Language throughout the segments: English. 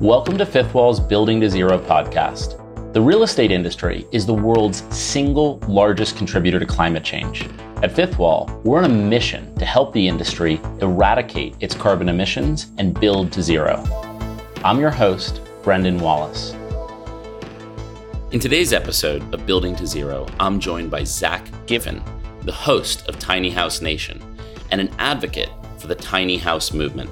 Welcome to Fifth Wall's Building to Zero podcast. The real estate industry is the world's single largest contributor to climate change. At Fifth Wall, we're on a mission to help the industry eradicate its carbon emissions and build to zero. I'm your host, Brendan Wallace. In today's episode of Building to Zero, I'm joined by Zack Giffin, the host of Tiny House Nation and an advocate the tiny house movement.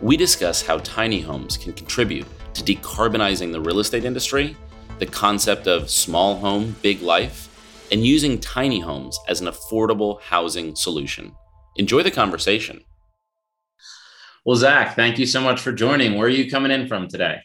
We discuss how tiny homes can contribute to decarbonizing the real estate industry the concept of small home, big life, and using tiny homes as an affordable housing solution. Enjoy the conversation. Well, Zack, thank you so much for joining. Where are you coming in from today?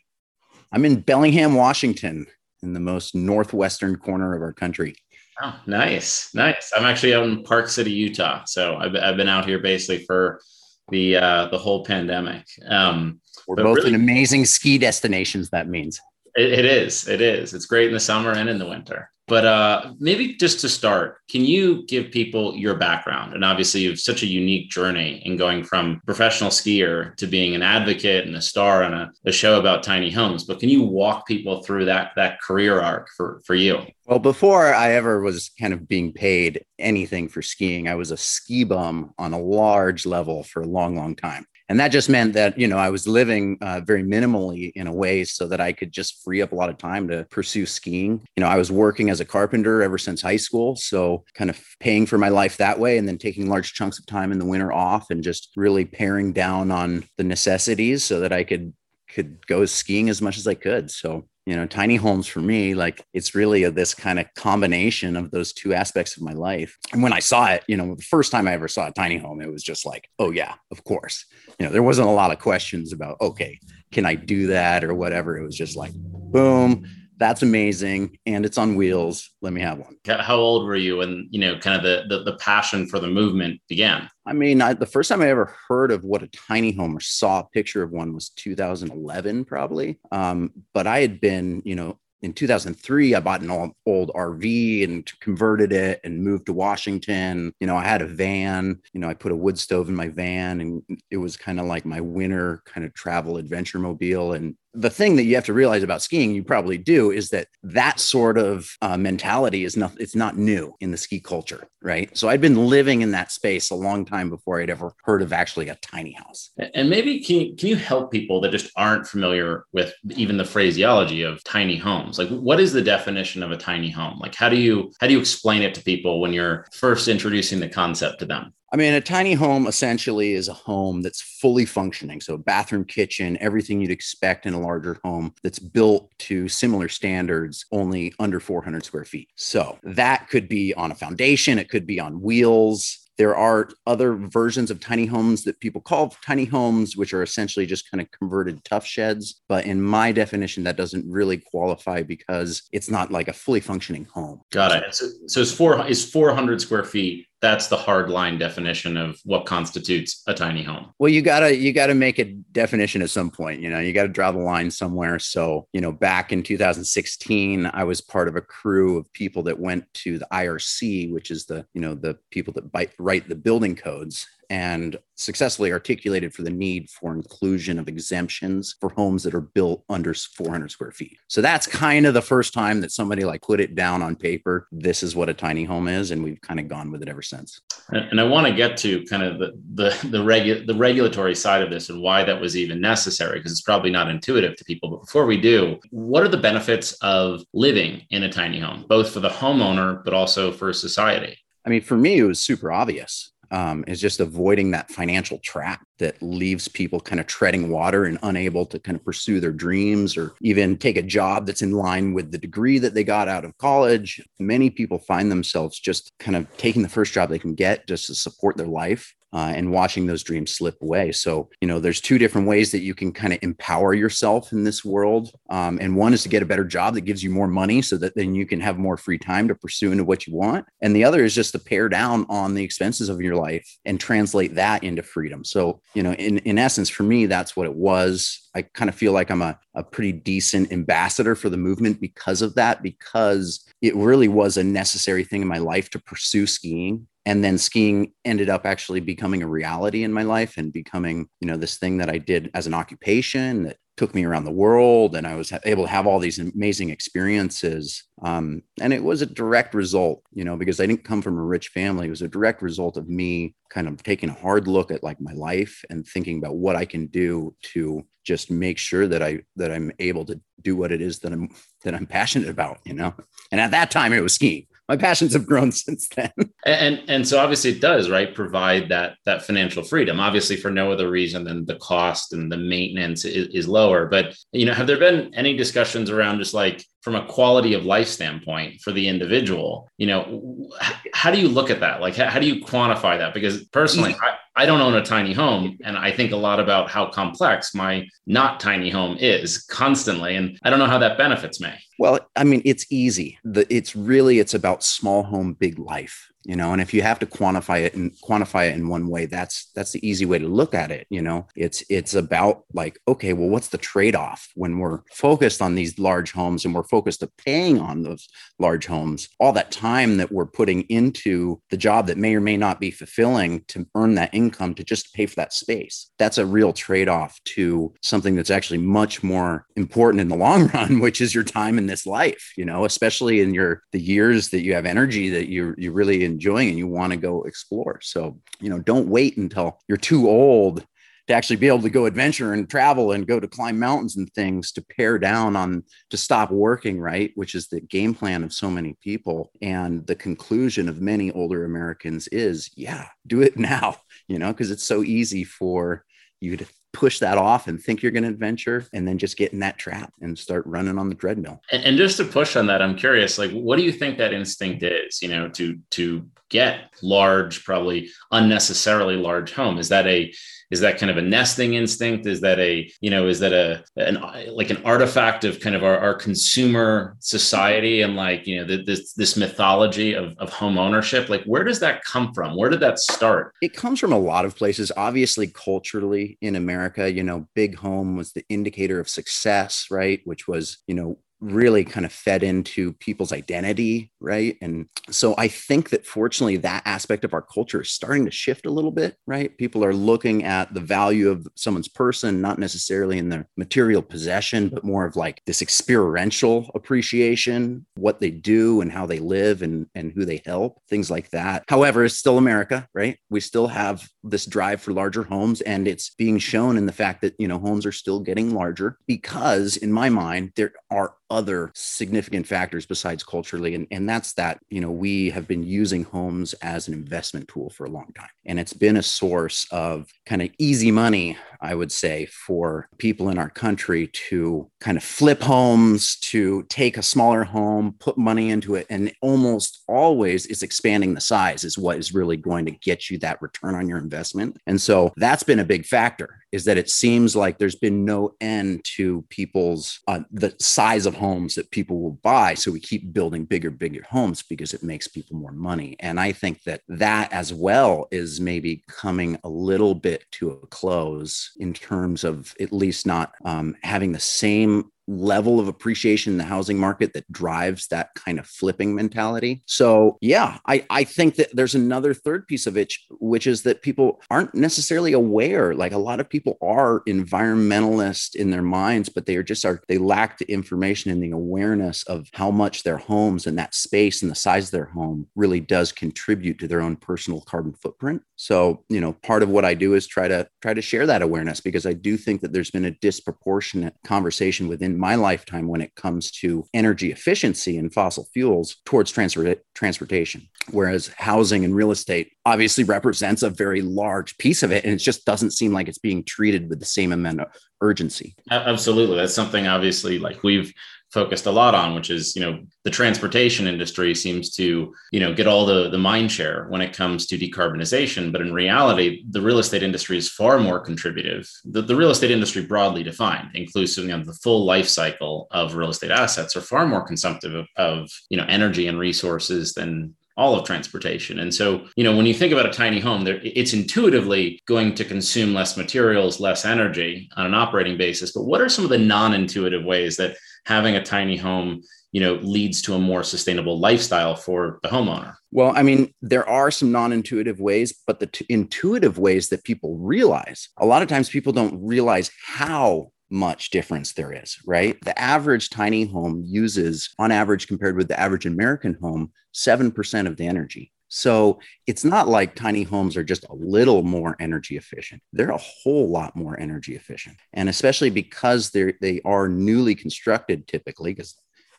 I'm in Bellingham, Washington, in the most northwestern corner of our country. Oh, nice, nice. I'm actually out in Park City, Utah. So I've, I've been out here basically for the uh, the whole pandemic. Um, We're both really, in amazing ski destinations. That means it, it is. It is. It's great in the summer and in the winter. But uh, maybe just to start, can you give people your background? And obviously, you have such a unique journey in going from professional skier to being an advocate and a star on a, a show about tiny homes. But can you walk people through that that career arc for for you? Well, before I ever was kind of being paid anything for skiing, I was a ski bum on a large level for a long, long time and that just meant that you know i was living uh, very minimally in a way so that i could just free up a lot of time to pursue skiing. You know i was working as a carpenter ever since high school so kind of paying for my life that way and then taking large chunks of time in the winter off and just really paring down on the necessities so that i could could go skiing as much as i could. So you know tiny homes for me like it's really a, this kind of combination of those two aspects of my life. And when i saw it you know the first time i ever saw a tiny home it was just like oh yeah of course. You know there wasn't a lot of questions about okay can i do that or whatever. It was just like boom that's amazing and it's on wheels. Let me have one. How old were you when you know kind of the the, the passion for the movement began? I mean I, the first time i ever heard of what a tiny home or saw a picture of one was 2011 probably. Um, but i had been you know in 2003 i bought an old, old rv and converted it and moved to washington. You know i had a van. You know i put a wood stove in my van and it was kind of like my winter kind of travel adventure mobile. And the thing that you have to realize about skiing, you probably do, is that that sort of uh, mentality is not it's not new in the ski culture, right? So I'd been living in that space a long time before I'd ever heard of actually a tiny house. And maybe can you, can you help people that just aren't familiar with even the phraseology of tiny homes? Like, what is the definition of a tiny home? Like, how do you how do you explain it to people when you're first introducing the concept to them? I mean, a tiny home essentially is a home that's fully functioning. So, bathroom, kitchen, everything you'd expect in a larger home that's built to similar standards, only under 400 square feet. So, that could be on a foundation, it could be on wheels. There are other versions of tiny homes that people call tiny homes, which are essentially just kind of converted Tuff Sheds. But in my definition, that doesn't really qualify because it's not like a fully functioning home. Got it. So, so it's four is 400 square feet that's the hard line definition of what constitutes a tiny home. Well you gotta you gotta make a definition at some point you know you gotta draw the line somewhere. So you know back in 2016 i was part of a crew of people that went to the irc which is the you know the people that write the building codes and successfully articulated for the need for inclusion of exemptions for homes that are built under 400 square feet. So that's kind of the first time that somebody like put it down on paper. This is what a tiny home is, and we've kind of gone with it ever since. And I want to get to kind of the the the, regu- the regulatory side of this and why that was even necessary because it's probably not intuitive to people. But before we do, what are the benefits of living in a tiny home, both for the homeowner but also for society? I mean, for me, it was super obvious um, is just avoiding that financial trap that leaves people kind of treading water and unable to kind of pursue their dreams or even take a job that's in line with the degree that they got out of college. Many people find themselves just kind of taking the first job they can get just to support their life uh, and watching those dreams slip away. So, you know, there's two different ways that you can kind of empower yourself in this world. Um, and one is to get a better job that gives you more money so that then you can have more free time to pursue into what you want. And the other is just to pare down on the expenses of your life and translate that into freedom. So, you know, in, in essence, for me, that's what it was. I kind of feel like I'm a, a pretty decent ambassador for the movement because of that, because it really was a necessary thing in my life to pursue skiing and then skiing ended up actually becoming a reality in my life and becoming you know this thing that i did as an occupation that took me around the world and I was able to have all these amazing experiences. Um, and it was a direct result, you know, because I didn't come from a rich family. It was a direct result of me kind of taking a hard look at like my life and thinking about what I can do to just make sure that I that I'm able to do what it is that I'm that I'm passionate about, you know. And at that time it was skiing my passions have grown since then. and and so obviously it does, right? Provide that that financial freedom. Obviously, for no other reason than the cost and the maintenance is, is lower. But you know, have there been any discussions around just like from a quality of life standpoint for the individual you know how do you look at that? Like how, do you quantify that? Because personally I, I don't own a tiny home and i think a lot about how complex my not tiny home is constantly and i don't know how that benefits me. Well i mean it's easy. The, it's really it's about small home big life you know and if you have to quantify it and quantify it in one way that's that's the easy way to look at it you know? It's it's about like okay well what's the trade-off when we're focused on these large homes and we're focused on paying on those large homes? All that time that we're putting into the job that may or may not be fulfilling to earn that income to just pay for that space. That's a real trade-off to something that's actually much more important in the long run which is your time in this life you know? Especially in your the years that you have energy that you you really enjoying and you want to go explore. So, you know, don't wait until you're too old to actually be able to go adventure and travel and go to climb mountains and things to pare down on to stop working right which is the game plan of so many people and the conclusion of many older americans is yeah do it now you know because it's so easy for you to push that off and think you're going to adventure and then just get in that trap and start running on the treadmill. And, and, just to push on that i'm curious like what do you think that instinct is you know to to get large probably unnecessarily large home? Is that a is that kind of a nesting instinct? Is that a you know is that a an like an artifact of kind of our, our consumer society and like you know this this mythology of, of home ownership? Like where does that come from? Where did that start? It comes from a lot of places. Obviously culturally in america you know big home was the indicator of success right? Which was you know really kind of fed into people's identity, right? And so I think that fortunately that aspect of our culture is starting to shift a little bit, right? People are looking at the value of someone's person, not necessarily in their material possession, but more of like this experiential appreciation, what they do and how they live and, and who they help, things like that. However, it's still America, right? We still have this drive for larger homes and it's being shown in the fact that, you know, homes are still getting larger because in my mind, there are other significant factors besides culturally and, and that's that you know we have been using homes as an investment tool for a long time. And it's been a source of kind of easy money I would say, for people in our country to kind of flip homes, to take a smaller home, put money into it, and almost always it's expanding the size is what is really going to get you that return on your investment. And so that's been a big factor is that it seems like there's been no end to people's uh, the size of homes that people will buy so we keep building bigger bigger homes because it makes people more money and i think that that as well is maybe coming a little bit to a close in terms of at least not um, having the same level of appreciation in the housing market that drives that kind of flipping mentality. So, yeah, I, I think that there's another third piece of it, which is that people aren't necessarily aware. Like a lot of people are environmentalist in their minds, but they are just are they lack the information and the awareness of how much their homes and that space and the size of their home really does contribute to their own personal carbon footprint. So, you know, part of what I do is try to try to share that awareness because I do think that there's been a disproportionate conversation within my lifetime when it comes to energy efficiency and fossil fuels towards transfer, transportation. Whereas housing and real estate obviously represents a very large piece of it. And it just doesn't seem like it's being treated with the same amount of urgency. Absolutely. That's something obviously like we've focused a lot on, which is, you know, the transportation industry seems to, you know, get all the, the mind share when it comes to decarbonization. But in reality, the real estate industry is far more contributive. The, the real estate industry broadly defined, inclusive of the full life cycle of real estate assets are far more consumptive of, of, you know, energy and resources than all of transportation. And so, you know, when you think about a tiny home, it's intuitively going to consume less materials, less energy on an operating basis. But what are some of the non-intuitive ways that having a tiny home you know leads to a more sustainable lifestyle for the homeowner well i mean there are some non-intuitive ways but the t- intuitive ways that people realize a lot of times people don't realize how much difference there is, right? The average tiny home uses, on average, compared with the average American home, 7% of the energy. So it's not like tiny homes are just a little more energy efficient. They're a whole lot more energy efficient. And especially because they're, they are newly constructed typically, because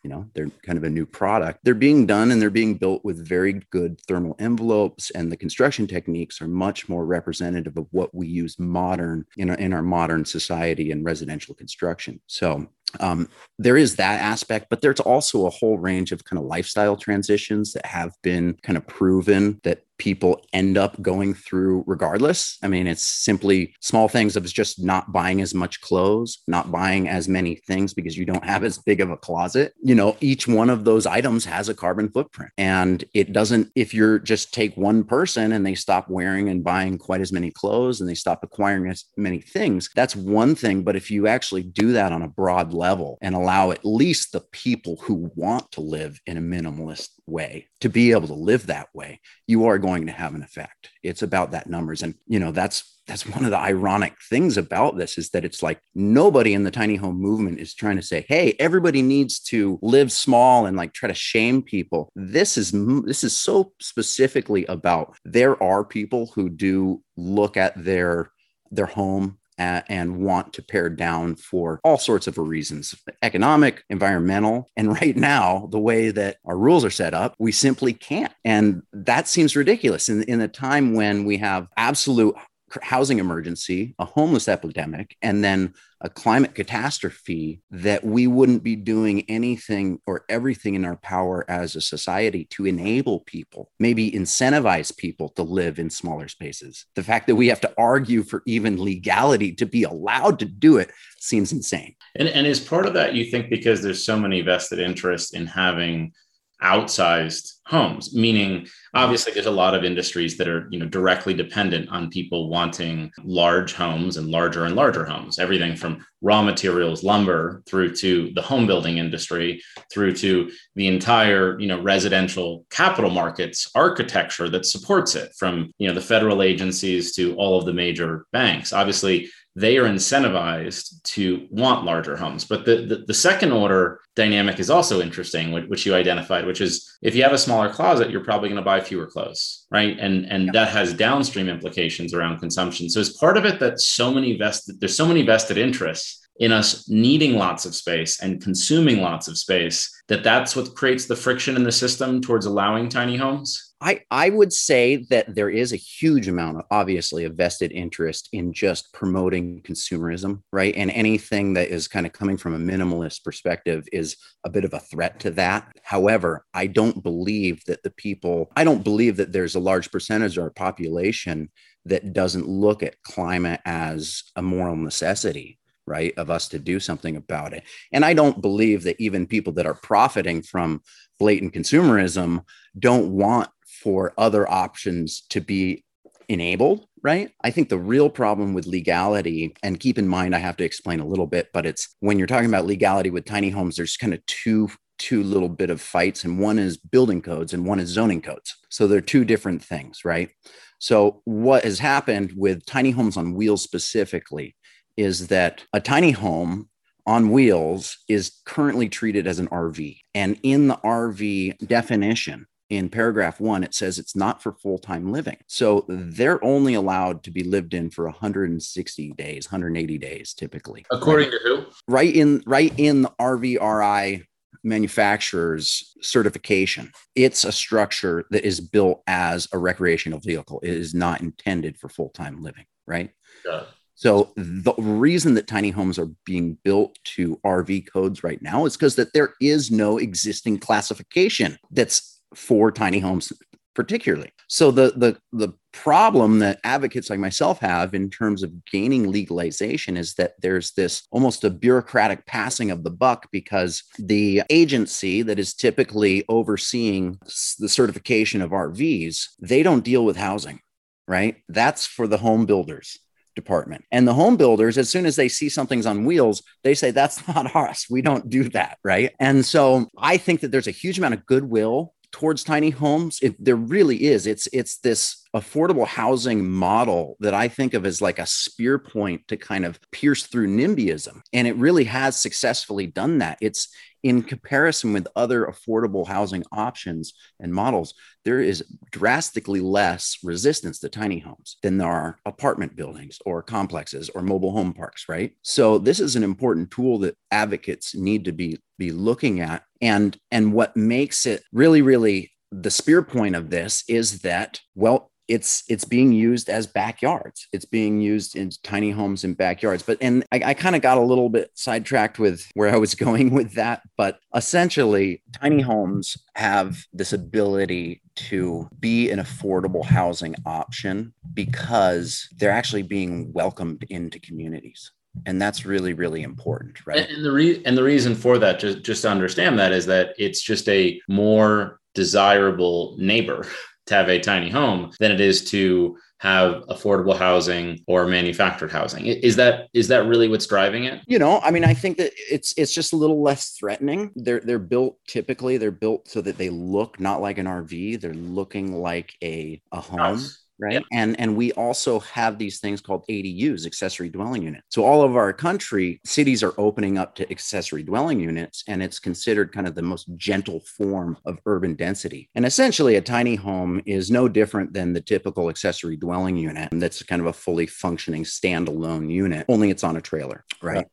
you know they're kind of a new product. They're being done and they're being built with very good thermal envelopes and the construction techniques are much more representative of what we use modern in our, in our modern society and residential construction. So um, there is that aspect, but there's also a whole range of kind of lifestyle transitions that have been kind of proven that people end up going through regardless. I mean, it's simply small things of just not buying as much clothes, not buying as many things because you don't have as big of a closet. You know, each one of those items has a carbon footprint. And it doesn't, if you're just take one person and they stop wearing and buying quite as many clothes and they stop acquiring as many things, that's one thing. But if you actually do that on a broad level and allow at least the people who want to live in a minimalist way to be able to live that way you are going to have an effect. It's about that numbers. And you know that's that's one of the ironic things about this is that it's like nobody in the tiny home movement is trying to say hey everybody needs to live small and like try to shame people. This is this is so specifically about there are people who do look at their their home and want to pare down for all sorts of reasons economic, environmental. And right now, the way that our rules are set up, we simply can't. And that seems ridiculous in, in a time when we have absolute housing emergency, a homeless epidemic, and then a climate catastrophe, that we wouldn't be doing anything or everything in our power as a society to enable people, maybe incentivize people to live in smaller spaces. The fact that we have to argue for even legality to be allowed to do it seems insane. And, and is part of that, you think, because there's so many vested interests in having outsized homes meaning obviously there's a lot of industries that are you know directly dependent on people wanting large homes and larger and larger homes. Everything from raw materials lumber through to the home building industry through to the entire you know residential capital markets architecture that supports it from you know the federal agencies to all of the major banks. Obviously they are incentivized to want larger homes. But the, the, the, second order dynamic is also interesting, which, which, you identified, which is if you have a smaller closet, you're probably going to buy fewer clothes, right? And and yeah. that has downstream implications around consumption. So it's part of it that so many vested there's so many vested interests in us needing lots of space and consuming lots of space that that's what creates the friction in the system towards allowing tiny homes I, I would say that there is a huge amount of obviously a vested interest in just promoting consumerism, right? And anything that is kind of coming from a minimalist perspective is a bit of a threat to that. However, I don't believe that the people, I don't believe that there's a large percentage of our population that doesn't look at climate as a moral necessity right of us to do something about it. And i don't believe that even people that are profiting from blatant consumerism don't want for other options to be enabled right? I think the real problem with legality and keep in mind i have to explain a little bit but it's when you're talking about legality with tiny homes there's kind of two two little bit of fights and one is building codes and one is zoning codes. So they're two different things right? So what has happened with tiny homes on wheels specifically is that a tiny home on wheels is currently treated as an rv and in the rv definition in paragraph one, it says it's not for full time living. So they're only allowed to be lived in for 160 days, 180 days typically. According right? to who? Right in right in the RVRI manufacturer's certification. It's a structure that is built as a recreational vehicle. It is not intended for full time living, right? Yeah. So the reason that tiny homes are being built to RV codes right now is because that there is no existing classification that's for tiny homes particularly. So the the the problem that advocates like myself have in terms of gaining legalization is that there's this almost a bureaucratic passing of the buck because the agency that is typically overseeing the certification of RVs, they don't deal with housing, right? That's for the home builders department. And the home builders, as soon as they see something's on wheels, they say, that's not us. We don't do that. Right. And so I think that there's a huge amount of goodwill towards tiny homes it, there really is it's it's this affordable housing model that i think of as like a spear point to kind of pierce through nimbyism and it really has successfully done that it's in comparison with other affordable housing options and models, there is drastically less resistance to tiny homes than there are apartment buildings or complexes or mobile home parks, right? So this is an important tool that advocates need to be be looking at. And and what makes it really, really the spear point of this is that, well, it's it's being used as backyards. It's being used in tiny homes and backyards. But and i, I kind of got a little bit sidetracked with where i was going with that. But essentially tiny homes have this ability to be an affordable housing option because they're actually being welcomed into communities. And that's really really important right? And the re- and the reason for that just just to understand that is that it's just a more desirable neighbor to have a tiny home than it is to have affordable housing or manufactured housing. Is that is that really what's driving it? You know i mean i think that it's it's just a little less threatening. They're they're built typically they're built so that they look not like an rv they're looking like a a home. House right? Yep. and and we also have these things called adus accessory dwelling units. So all of our country cities are opening up to accessory dwelling units and it's considered kind of the most gentle form of urban density. And essentially a tiny home is no different than the typical accessory dwelling unit that's kind of a fully functioning standalone unit only it's on a trailer right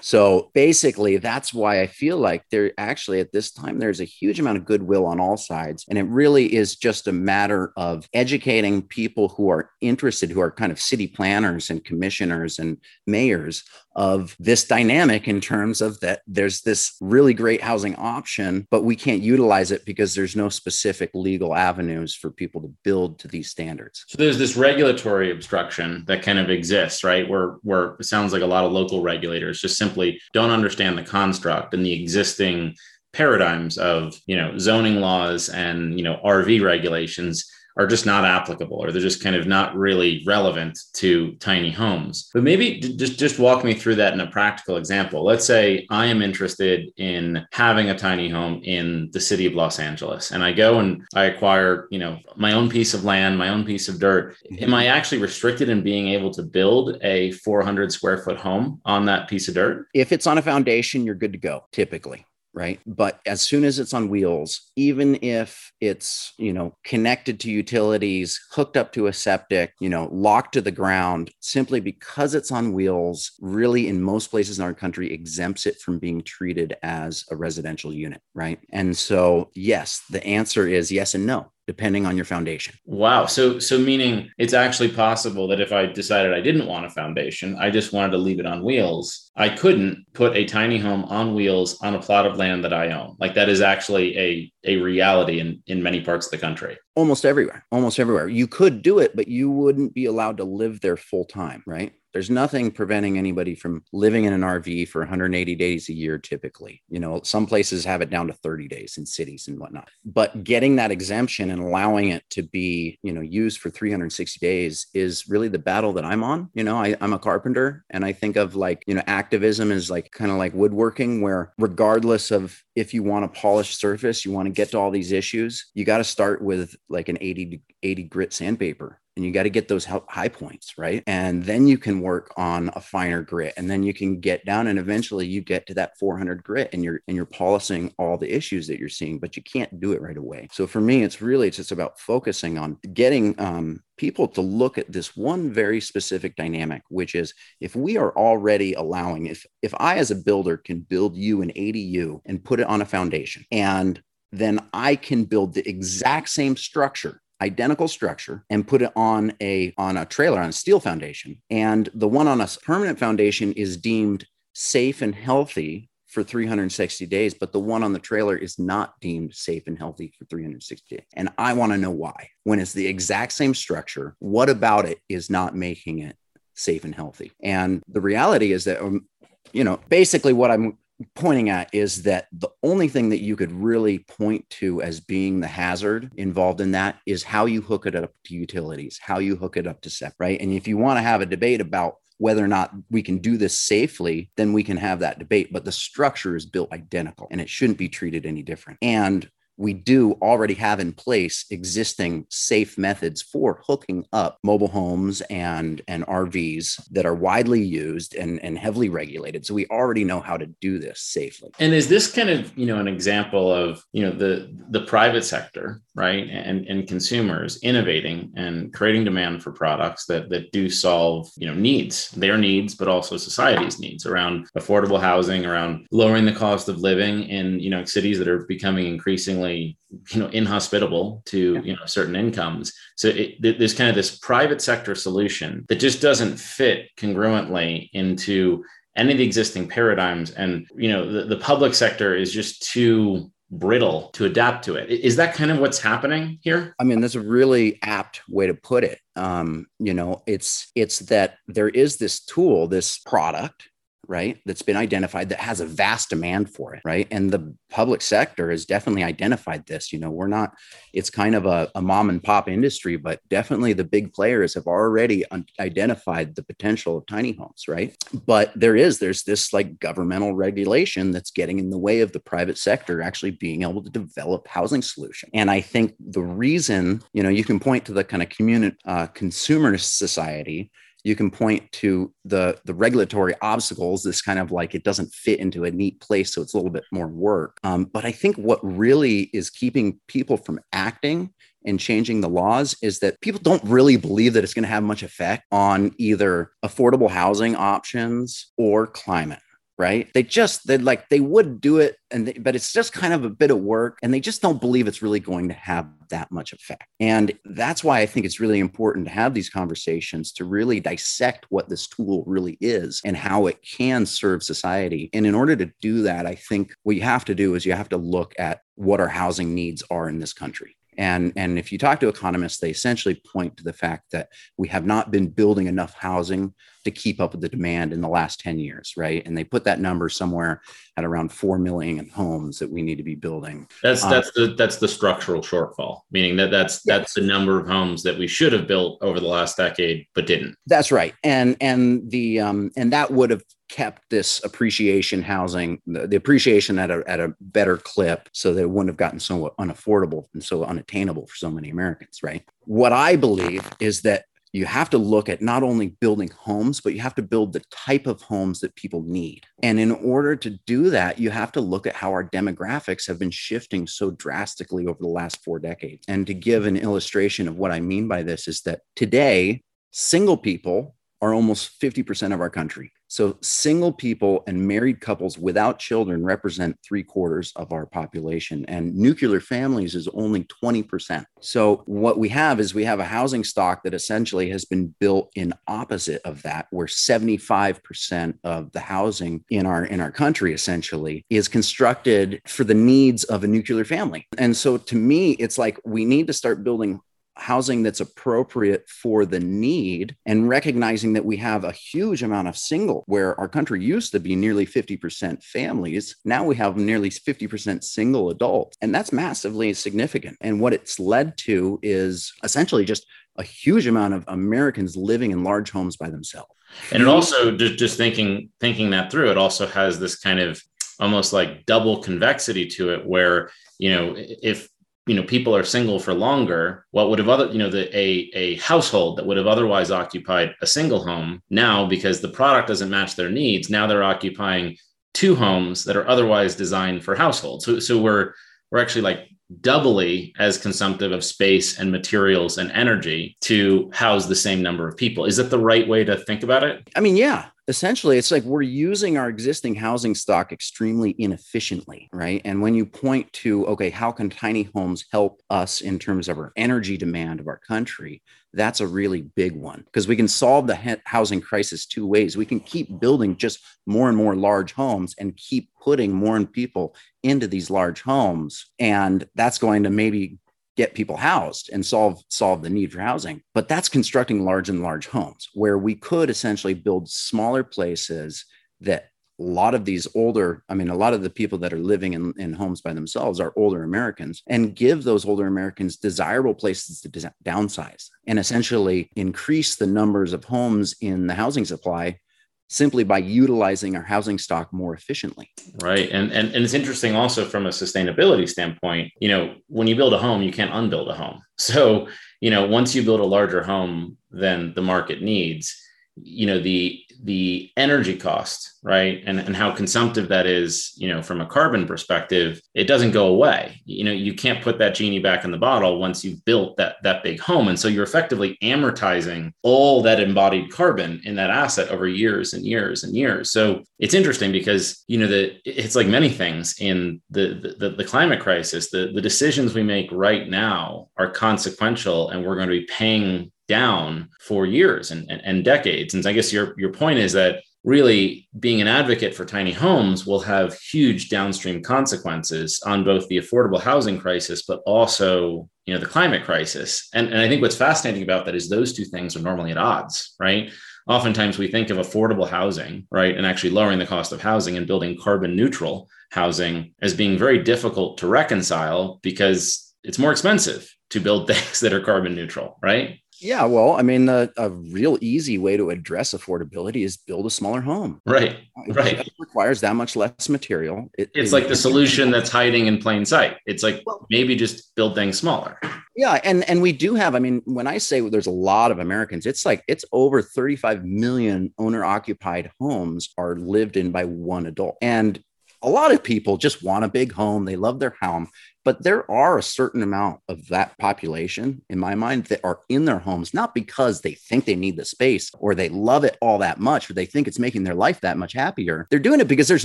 so basically, that's why I feel like there actually at this time, there's a huge amount of goodwill on all sides. And it really is just a matter of educating people who are interested, who are kind of city planners and commissioners and mayors of this dynamic in terms of that there's this really great housing option, but we can't utilize it because there's no specific legal avenues for people to build to these standards. So there's this regulatory obstruction that kind of exists, right? Where where it sounds like a lot of local regulators just simply don't understand the construct and the existing paradigms of you know zoning laws and you know RV regulations are just not applicable or they're just kind of not really relevant to tiny homes. But maybe just just walk me through that in a practical example. Let's say I am interested in having a tiny home in the city of Los Angeles and I go and I acquire, you know, my own piece of land, my own piece of dirt. Mm-hmm. Am I actually restricted in being able to build a 400 square foot home on that piece of dirt? If it's on a foundation, you're good to go typically right? But as soon as it's on wheels even if it's you know connected to utilities hooked up to a septic you know locked to the ground simply because it's on wheels really in most places in our country exempts it from being treated as a residential unit right? And so yes the answer is yes and no depending on your foundation. Wow. So so meaning it's actually possible that if I decided I didn't want a foundation, I just wanted to leave it on wheels, I couldn't put a tiny home on wheels on a plot of land that I own. Like that is actually a a reality in in many parts of the country. Almost everywhere. Almost everywhere. You could do it, but you wouldn't be allowed to live there full time, right? There's nothing preventing anybody from living in an RV for 180 days a year, typically. You know, some places have it down to 30 days in cities and whatnot. But getting that exemption and allowing it to be, you know, used for 360 days is really the battle that I'm on. You know, I, I'm a carpenter and I think of like, you know, activism is like kind of like woodworking, where regardless of if you want a polished surface, you want to get to all these issues, you got to start with like an 80, 80 grit sandpaper and you got to get those high points, right? And then you can work on a finer grit and then you can get down and eventually you get to that 400 grit and you're and you're polishing all the issues that you're seeing, but you can't do it right away. So for me, it's really just about focusing on getting um, people to look at this one very specific dynamic which is if we are already allowing if if i as a builder can build you an adu and put it on a foundation and then i can build the exact same structure identical structure and put it on a on a trailer on a steel foundation. And the one on a permanent foundation is deemed safe and healthy for 360 days but the one on the trailer is not deemed safe and healthy for 360 days. And i want to know why. When it's the exact same structure what about it is not making it safe and healthy? And the reality is that um, you know basically what i'm pointing at is that the only thing that you could really point to as being the hazard involved in that is how you hook it up to utilities, how you hook it up to SEP, right? And if you want to have a debate about whether or not we can do this safely, then we can have that debate. But the structure is built identical and it shouldn't be treated any different. And we do already have in place existing safe methods for hooking up mobile homes and, and RVs that are widely used and, and heavily regulated. So we already know how to do this safely. And is this kind of, you know, an example of, you know, the the private sector, right? And and consumers innovating and creating demand for products that that do solve, you know, needs, their needs, but also society's needs around affordable housing, around lowering the cost of living in, you know, cities that are becoming increasingly you know inhospitable to yeah. you know certain incomes so it, there's kind of this private sector solution that just doesn't fit congruently into any of the existing paradigms and you know the, the public sector is just too brittle to adapt to it. Is that kind of what's happening here? I mean that's a really apt way to put it. Um, you know it's it's that there is this tool this product right that's been identified that has a vast demand for it right? And the public sector has definitely identified this you know we're not it's kind of a, a mom and pop industry but definitely the big players have already identified the potential of tiny homes right? But there is there's this like governmental regulation that's getting in the way of the private sector actually being able to develop housing solution and i think the reason you know you can point to the kind of community uh, consumer society you can point to the the regulatory obstacles this kind of like it doesn't fit into a neat place so it's a little bit more work. Um, but i think what really is keeping people from acting and changing the laws is that people don't really believe that it's going to have much effect on either affordable housing options or climate right? They just they like they would do it and they, but it's just kind of a bit of work and they just don't believe it's really going to have that much effect. And that's why i think it's really important to have these conversations to really dissect what this tool really is and how it can serve society. And in order to do that i think what you have to do is you have to look at what our housing needs are in this country and, and if you talk to economists, they essentially point to the fact that we have not been building enough housing to keep up with the demand in the last 10 years, right? And they put that number somewhere at around 4 million homes that we need to be building. That's um, that's the that's the structural shortfall, meaning that that's that's the number of homes that we should have built over the last decade but didn't. That's right. And and the um and that would have kept this appreciation housing, the, the, appreciation at a, at a better clip so that it wouldn't have gotten so unaffordable and so unattainable for so many Americans, right? What I believe is that you have to look at not only building homes, but you have to build the type of homes that people need. And in order to do that, you have to look at how our demographics have been shifting so drastically over the last four decades. And to give an illustration of what I mean by this is that today, single people are almost 50% of our country. So, single people and married couples without children represent three quarters of our population, and nuclear families is only 20%. So, what we have is we have a housing stock that essentially has been built in opposite of that, where 75% of the housing in our in our country essentially is constructed for the needs of a nuclear family. And so, to me, it's like we need to start building housing that's appropriate for the need and recognizing that we have a huge amount of single where our country used to be nearly 50% families now we have nearly 50% single adults. And that's massively significant. And what it's led to is essentially just a huge amount of americans living in large homes by themselves. And it also just, just thinking thinking that through it also has this kind of almost like double convexity to it where you know if you know people are single for longer what would have other you know the a a household that would have otherwise occupied a single home now because the product doesn't match their needs now they're occupying two homes that are otherwise designed for households. So so we're we're actually like doubly as consumptive of space and materials and energy to house the same number of people. Is that the right way to think about it? I mean yeah essentially it's like we're using our existing housing stock extremely inefficiently right? And when you point to okay how can tiny homes help us in terms of our energy demand of our country that's a really big one. Because we can solve the housing crisis two ways. We can keep building just more and more large homes and keep putting more and people into these large homes and that's going to maybe get people housed and solve solve the need for housing. But that's constructing large and large homes where we could essentially build smaller places that a lot of these older, I mean, a lot of the people that are living in, in homes by themselves are older Americans and give those older Americans desirable places to downsize and essentially increase the numbers of homes in the housing supply simply by utilizing our housing stock more efficiently. Right. And, and and it's interesting also from a sustainability standpoint, you know, when you build a home, you can't unbuild a home. So, you know, once you build a larger home than the market needs, you know, the the energy cost right? And, and how consumptive that is you know from a carbon perspective it doesn't go away. You know you can't put that genie back in the bottle once you've built that that big home. And so you're effectively amortizing all that embodied carbon in that asset over years and years and years. So it's interesting because you know that it's like many things in the, the the climate crisis the the decisions we make right now are consequential and we're going to be paying down for years and, and, and decades. And I guess your, your point is that really being an advocate for tiny homes will have huge downstream consequences on both the affordable housing crisis, but also you know the climate crisis. And, and I think what's fascinating about that is those two things are normally at odds, right? Oftentimes we think of affordable housing, right, and actually lowering the cost of housing and building carbon neutral housing as being very difficult to reconcile because it's more expensive to build things that are carbon neutral, right? Yeah, well, I mean, a, a, real easy way to address affordability is build a smaller home. Right, right. It requires that much less material. It, it's it, like the solution that's hiding in plain sight. It's like well, maybe just build things smaller. Yeah, and and we do have. I mean, when I say there's a lot of Americans, it's like it's over 35 million owner-occupied homes are lived in by one adult, and a lot of people just want a big home. They love their home. But there are a certain amount of that population, in my mind, that are in their homes, not because they think they need the space or they love it all that much or they think it's making their life that much happier. They're doing it because there's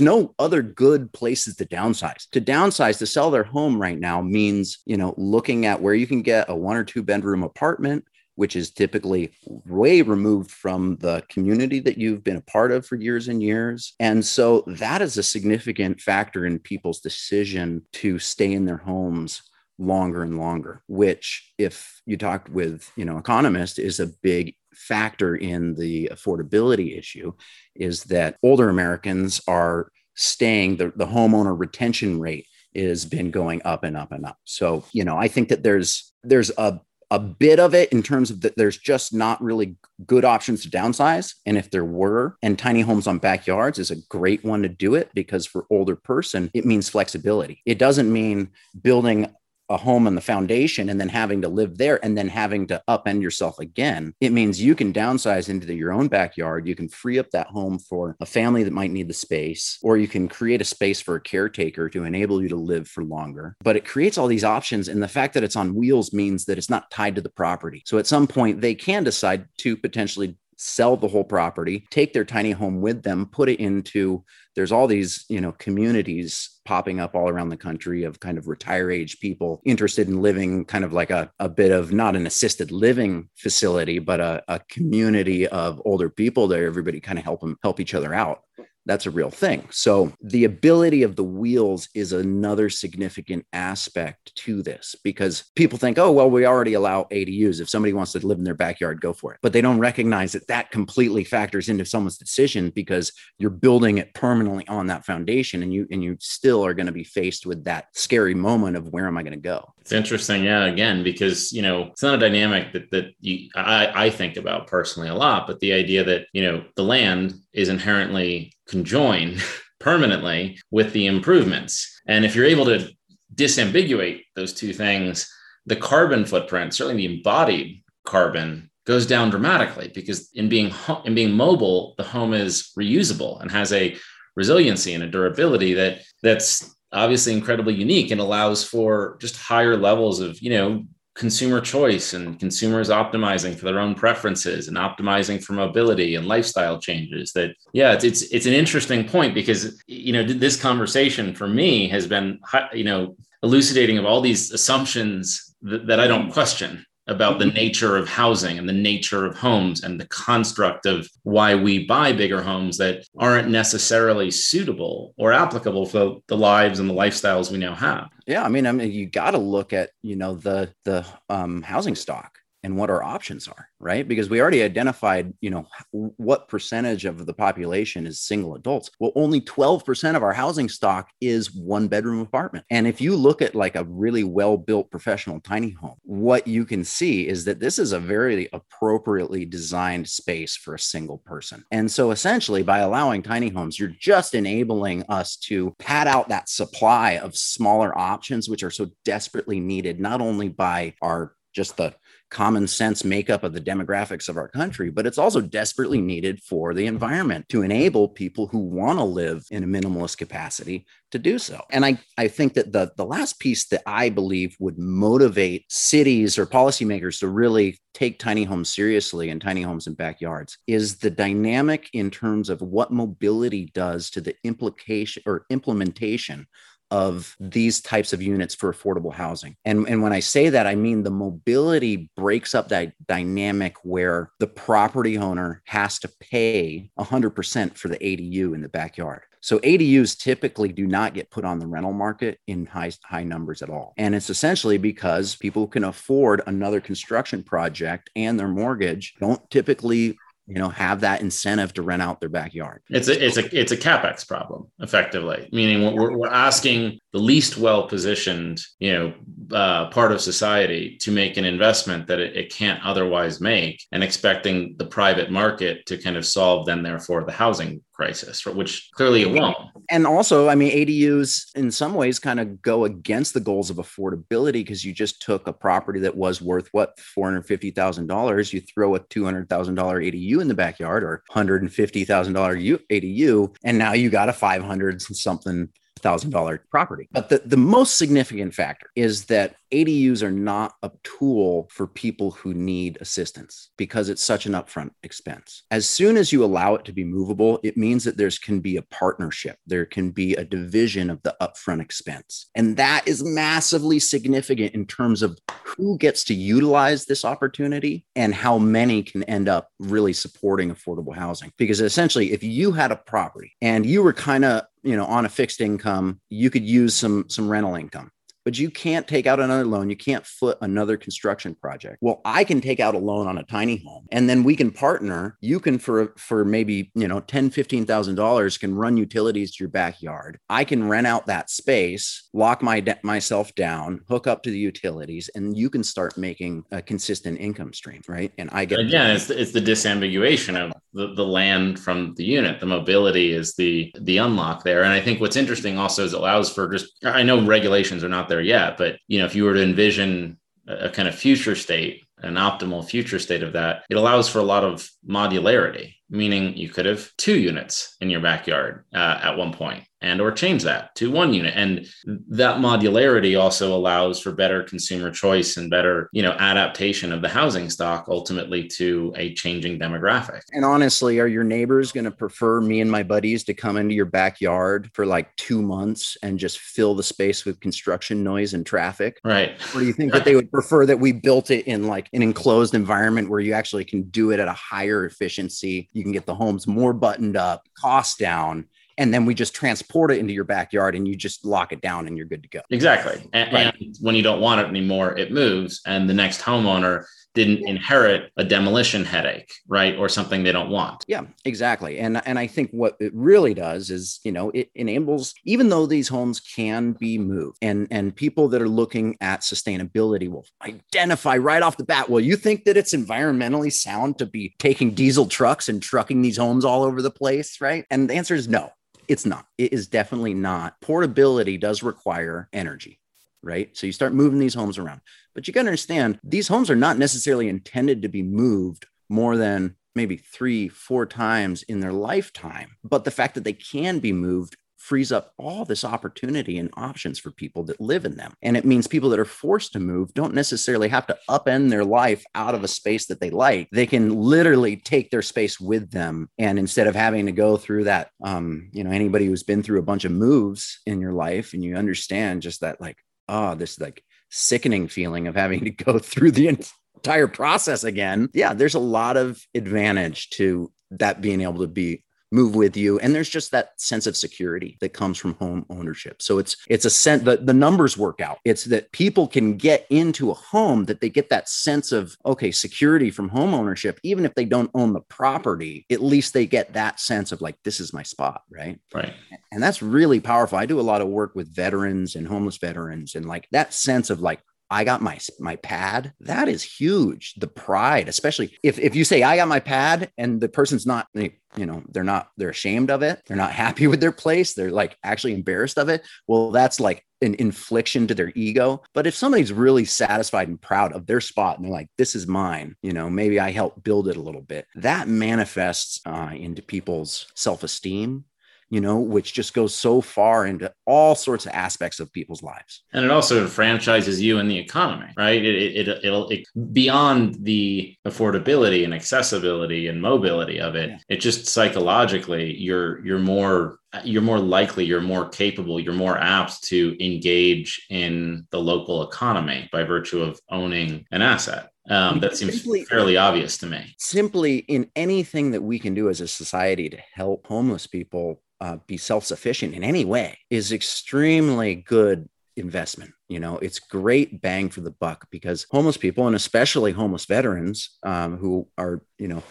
no other good places to downsize. To downsize, to sell their home right now means, you know, looking at where you can get a one or two bedroom apartment which is typically way removed from the community that you've been a part of for years and years. And so that is a significant factor in people's decision to stay in their homes longer and longer, which if you talked with, you know, economists is a big factor in the affordability issue is that older Americans are staying the, the homeowner retention rate has been going up and up and up. So, you know, I think that there's there's a a bit of it in terms of that there's just not really good options to downsize. And if there were and tiny homes on backyards is a great one to do it because for older person it means flexibility. It doesn't mean building a home and the foundation and then having to live there and then having to upend yourself again. It means you can downsize into the, your own backyard. You can free up that home for a family that might need the space, or you can create a space for a caretaker to enable you to live for longer. But it creates all these options. And the fact that it's on wheels means that it's not tied to the property. So at some point, they can decide to potentially sell the whole property, take their tiny home with them, put it into there's all these, you know, communities popping up all around the country of kind of retire age people interested in living kind of like a, a bit of not an assisted living facility, but a, a community of older people that everybody kind of help them help each other out that's a real thing. So the ability of the wheels is another significant aspect to this because people think, oh, well, we already allow ADUs. If somebody wants to live in their backyard, go for it. But they don't recognize that that completely factors into someone's decision because you're building it permanently on that foundation and you and you still are going to be faced with that scary moment of where am I going to go? It's interesting, yeah. Again, because you know it's not a dynamic that that you, I, I think about personally a lot, but the idea that you know the land is inherently conjoined permanently with the improvements, and if you're able to disambiguate those two things, the carbon footprint, certainly the embodied carbon, goes down dramatically because in being in being mobile, the home is reusable and has a resiliency and a durability that that's obviously incredibly unique and allows for just higher levels of you know consumer choice and consumers optimizing for their own preferences and optimizing for mobility and lifestyle changes that yeah it's it's, it's an interesting point because you know this conversation for me has been you know elucidating of all these assumptions that, that i don't question about the mm-hmm. nature of housing and the nature of homes and the construct of why we buy bigger homes that aren't necessarily suitable or applicable for the lives and the lifestyles we now have. Yeah, I mean, I mean, you got to look at you know the the um, housing stock and what our options are, right? Because we already identified, you know, what percentage of the population is single adults. Well, only 12% of our housing stock is one bedroom apartment. And if you look at like a really well built professional tiny home, what you can see is that this is a very appropriately designed space for a single person. And so essentially, by allowing tiny homes, you're just enabling us to pad out that supply of smaller options, which are so desperately needed, not only by our just the common sense makeup of the demographics of our country, but it's also desperately needed for the environment to enable people who want to live in a minimalist capacity to do so. And I, I think that the, the last piece that I believe would motivate cities or policymakers to really take tiny homes seriously and tiny homes in backyards is the dynamic in terms of what mobility does to the implication or implementation of these types of units for affordable housing. And, and when I say that, I mean the mobility breaks up that dynamic where the property owner has to pay 100% for the ADU in the backyard. So ADUs typically do not get put on the rental market in high high numbers at all. And it's essentially because people can afford another construction project and their mortgage don't typically you know have that incentive to rent out their backyard. It's a it's a it's a capex problem effectively meaning we're, we're asking the least well positioned you know uh, part of society to make an investment that it, it can't otherwise make and expecting the private market to kind of solve then therefore the housing crisis, which clearly it won't. And also, I mean, ADUs in some ways kind of go against the goals of affordability because you just took a property that was worth what $450,000. You throw a $200,000 ADU in the backyard or $150,000 ADU, and now you got a 500 something thousand dollar property. But the, the most significant factor is that ADUs are not a tool for people who need assistance because it's such an upfront expense. As soon as you allow it to be movable, it means that there's can be a partnership. There can be a division of the upfront expense. And that is massively significant in terms of who gets to utilize this opportunity and how many can end up really supporting affordable housing. Because essentially, if you had a property and you were kind of you know on a fixed income you could use some some rental income but you can't take out another loan. You can't foot another construction project. Well, I can take out a loan on a tiny home and then we can partner. You can for for maybe, you know, 10, $15,000 can run utilities to your backyard. I can rent out that space, lock my myself down, hook up to the utilities and you can start making a consistent income stream, right? And I get Again, it's the, it's the disambiguation of the, the land from the unit. The mobility is the the unlock there. And I think what's interesting also is it allows for just I know regulations are not there there yet, but you know, if you were to envision a, a kind of future state, an optimal future state of that, it allows for a lot of modularity, meaning you could have two units in your backyard uh, at one point and or change that to one unit. And that modularity also allows for better consumer choice and better you know adaptation of the housing stock ultimately to a changing demographic. And honestly are your neighbors going to prefer me and my buddies to come into your backyard for like two months and just fill the space with construction noise and traffic? Right. Or do you think that they would prefer that we built it in like an enclosed environment where you actually can do it at a higher efficiency? You can get the homes more buttoned up cost down and then we just transport it into your backyard and you just lock it down and you're good to go. Exactly. And, right. and, when you don't want it anymore, it moves and the next homeowner didn't inherit a demolition headache, right? Or something they don't want. Yeah, exactly. And and I think what it really does is, you know, it enables even though these homes can be moved and and people that are looking at sustainability will identify right off the bat, well, you think that it's environmentally sound to be taking diesel trucks and trucking these homes all over the place, right? And the answer is no. It's not. It is definitely not. Portability does require energy, right? So you start moving these homes around. But you got to understand, these homes are not necessarily intended to be moved more than maybe three, four times in their lifetime. But the fact that they can be moved frees up all this opportunity and options for people that live in them. And it means people that are forced to move don't necessarily have to upend their life out of a space that they like. They can literally take their space with them. And instead of having to go through that, um, you know, anybody who's been through a bunch of moves in your life and you understand just that, like, oh, this like sickening feeling of having to go through the entire process again. Yeah, there's a lot of advantage to that being able to be move with you. And there's just that sense of security that comes from home ownership. So it's it's a sense that the numbers work out. It's that people can get into a home that they get that sense of okay, security from home ownership, even if they don't own the property, at least they get that sense of like, this is my spot, right? Right. And that's really powerful. I do a lot of work with veterans and homeless veterans, and like that sense of like, I got my my pad. That is huge. The pride, especially if if you say I got my pad and the person's not, you know, they're not they're ashamed of it. They're not happy with their place. They're like actually embarrassed of it. Well, that's like an infliction to their ego. But if somebody's really satisfied and proud of their spot and they're like, this is mine, you know, maybe I helped build it a little bit, that manifests uh, into people's self esteem you know, which just goes so far into all sorts of aspects of people's lives. And it also franchises you in the economy, right? It, it, will it, beyond the affordability and accessibility and mobility of it, yeah. it just psychologically, you're, you're more you're more likely, you're more capable, you're more apt to engage in the local economy by virtue of owning an asset. Um, that seems simply, fairly obvious to me. Simply in anything that we can do as a society to help homeless people uh, be self-sufficient in any way is extremely good investment you know? It's great bang for the buck because homeless people and especially homeless veterans um, who are you know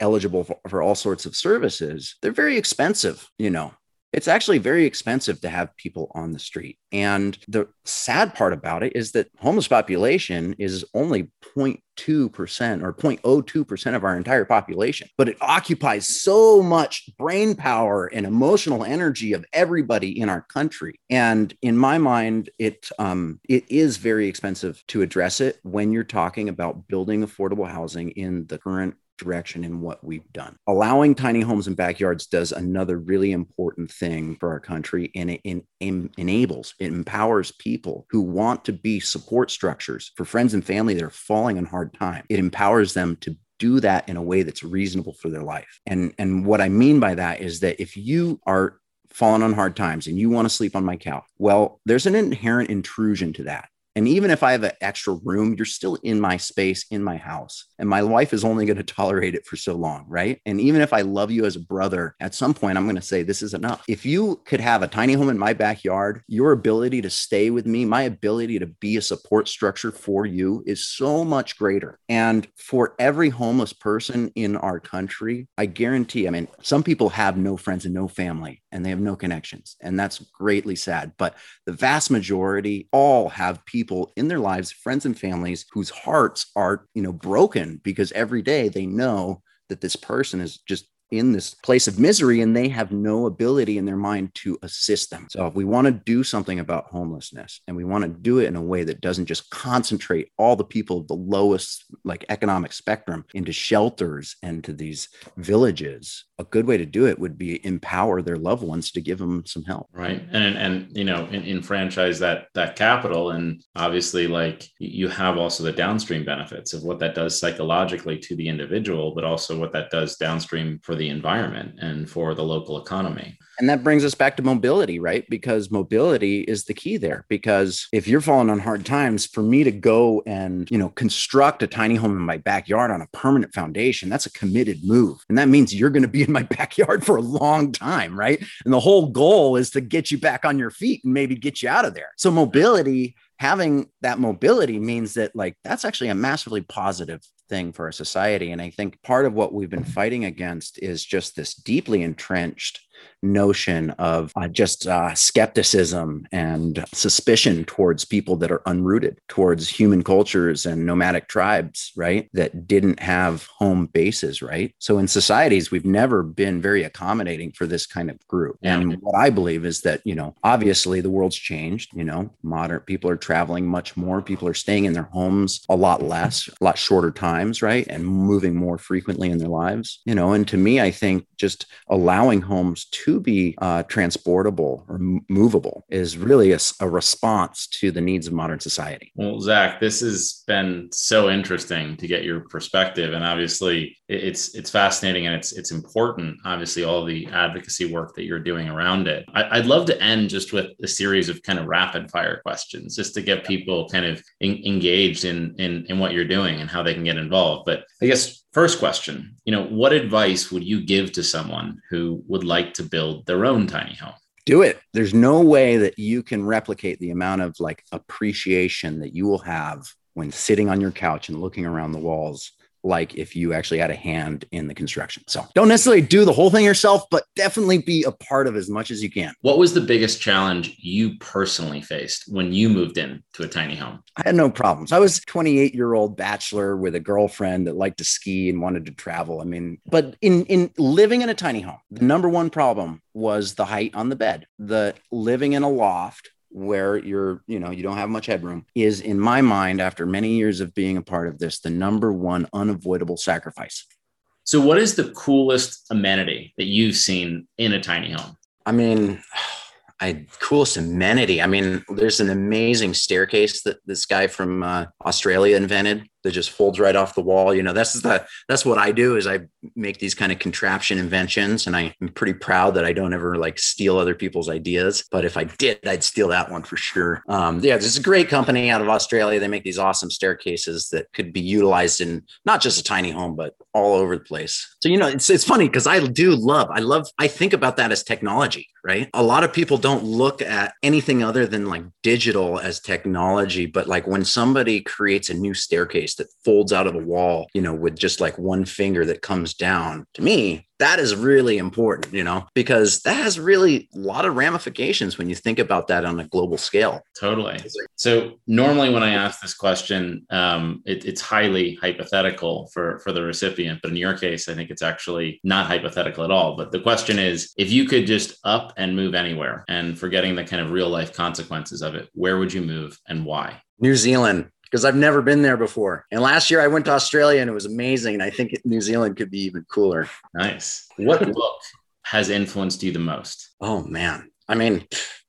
eligible for, for all sorts of services they're very expensive you know it's actually very expensive to have people on the street. And the sad part about it is that homeless population is only 0.2% or 0.02% of our entire population, but it occupies so much brain power and emotional energy of everybody in our country. And in my mind, it um, it is very expensive to address it when you're talking about building affordable housing in the current direction in what we've done. Allowing tiny homes and backyards does another really important thing for our country and it, it, it, enables, it empowers people who want to be support structures for friends and family that are falling on hard time. It empowers them to do that in a way that's reasonable for their life. And and what I mean by that is that if you are falling on hard times and you want to sleep on my couch, well, there's an inherent intrusion to that. And even if I have an extra room, you're still in my space, in my house. And my wife is only going to tolerate it for so long, right? And even if I love you as a brother, at some point, I'm going to say, this is enough. If you could have a tiny home in my backyard, your ability to stay with me, my ability to be a support structure for you is so much greater. And for every homeless person in our country, I guarantee, I mean, some people have no friends and no family and they have no connections. And that's greatly sad. But the vast majority all have people in their lives, friends and families whose hearts are, you know, broken because every day they know that this person is just in this place of misery and they have no ability in their mind to assist them. So, if we want to do something about homelessness and we want to do it in a way that doesn't just concentrate all the people of the lowest like economic spectrum into shelters and to these villages, a good way to do it would be empower their loved ones to give them some help right and and you know enfranchise that that capital and obviously like you have also the downstream benefits of what that does psychologically to the individual but also what that does downstream for the environment and for the local economy and that brings us back to mobility, right? Because mobility is the key there. Because if you're falling on hard times, for me to go and, you know, construct a tiny home in my backyard on a permanent foundation, that's a committed move. And that means you're going to be in my backyard for a long time, right? And the whole goal is to get you back on your feet and maybe get you out of there. So mobility having that mobility means that like that's actually a massively positive thing for our society. And i think part of what we've been fighting against is just this deeply entrenched notion of uh, just uh, skepticism and suspicion towards people that are unrooted, towards human cultures and nomadic tribes, right? That didn't have home bases, right? So in societies, we've never been very accommodating for this kind of group. Yeah. And what I believe is that, you know, obviously the world's changed, you know, modern people are traveling much more, people are staying in their homes a lot less, a lot shorter times, right? And moving more frequently in their lives, you know, and to me, I think just allowing homes to be uh, transportable or movable is really a, a, response to the needs of modern society. Well, Zack, this has been so interesting to get your perspective, and obviously it's it's fascinating and it's it's important. Obviously, all the advocacy work that you're doing around it. I, would love to end just with a series of kind of rapid fire questions, just to get people kind of in, engaged in, in in what you're doing and how they can get involved. But I guess First question, you know, what advice would you give to someone who would like to build their own tiny home? Do it. There's no way that you can replicate the amount of like appreciation that you will have when sitting on your couch and looking around the walls like if you actually had a hand in the construction. So don't necessarily do the whole thing yourself, but definitely be a part of as much as you can. What was the biggest challenge you personally faced when you moved in to a tiny home? I had no problems. I was 28 year old bachelor with a girlfriend that liked to ski and wanted to travel. I mean, but in in living in a tiny home, the number one problem was the height on the bed. The living in a loft where you're, you know, you don't have much headroom is, in my mind, after many years of being a part of this, the number one unavoidable sacrifice. So, what is the coolest amenity that you've seen in a tiny home? I mean, I coolest amenity. I mean, there's an amazing staircase that this guy from uh, Australia invented that just folds right off the wall. You know, that's the that's what I do is I make these kind of contraption inventions, and I'm pretty proud that I don't ever like steal other people's ideas. But if I did, I'd steal that one for sure. Um, yeah, this is a great company out of Australia. They make these awesome staircases that could be utilized in not just a tiny home, but all over the place. So you know, it's it's funny because I do love I love I think about that as technology, right? A lot of people don't look at anything other than like digital as technology, but like when somebody creates a new staircase that folds out of the wall, you know, with just like one finger that comes down. To me, that is really important, you know, because that has really a lot of ramifications when you think about that on a global scale. Totally. So normally when I ask this question, um, it, it's highly hypothetical for for the recipient, but in your case, I think it's actually not hypothetical at all. But the question is, if you could just up and move anywhere, and forgetting the kind of real life consequences of it, where would you move and why? New Zealand because I've never been there before. And last year I went to Australia and it was amazing. And I think New Zealand could be even cooler. Nice. What book has influenced you the most? Oh, man. I mean,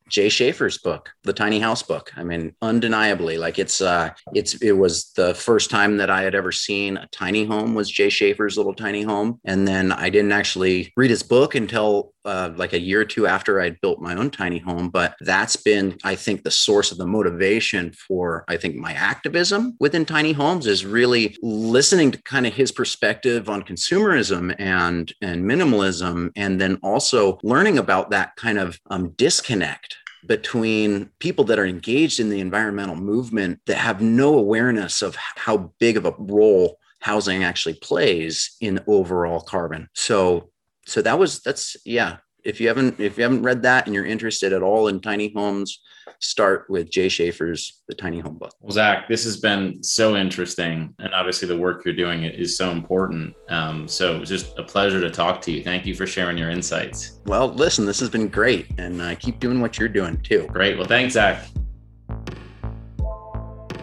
Jay Shafer's book, the tiny house book. I mean, undeniably, like it's uh it's it was the first time that I had ever seen a tiny home was Jay Shafer's little tiny home. And then I didn't actually read his book until uh, like a year or two after I'd built my own tiny home. But that's been, I think, the source of the motivation for I think my activism within tiny homes is really listening to kind of his perspective on consumerism and and minimalism, and then also learning about that kind of um, disconnect between people that are engaged in the environmental movement that have no awareness of how big of a role housing actually plays in overall carbon. So so that was that's yeah. If you haven't if you haven't read that and you're interested at all in tiny homes, start with Jay Shafer's The Tiny Home Book. Well, Zack, this has been so interesting, and obviously the work you're doing is so important. Um, so it's just a pleasure to talk to you. Thank you for sharing your insights. Well, listen, this has been great, and uh, keep doing what you're doing too. Great. Well, thanks, Zack.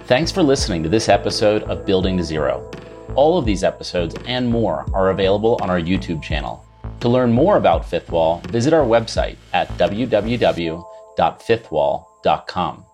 Thanks for listening to this episode of Building to Zero. All of these episodes and more are available on our YouTube channel. To learn more about Fifth Wall, visit our website at www.fifthwall.com.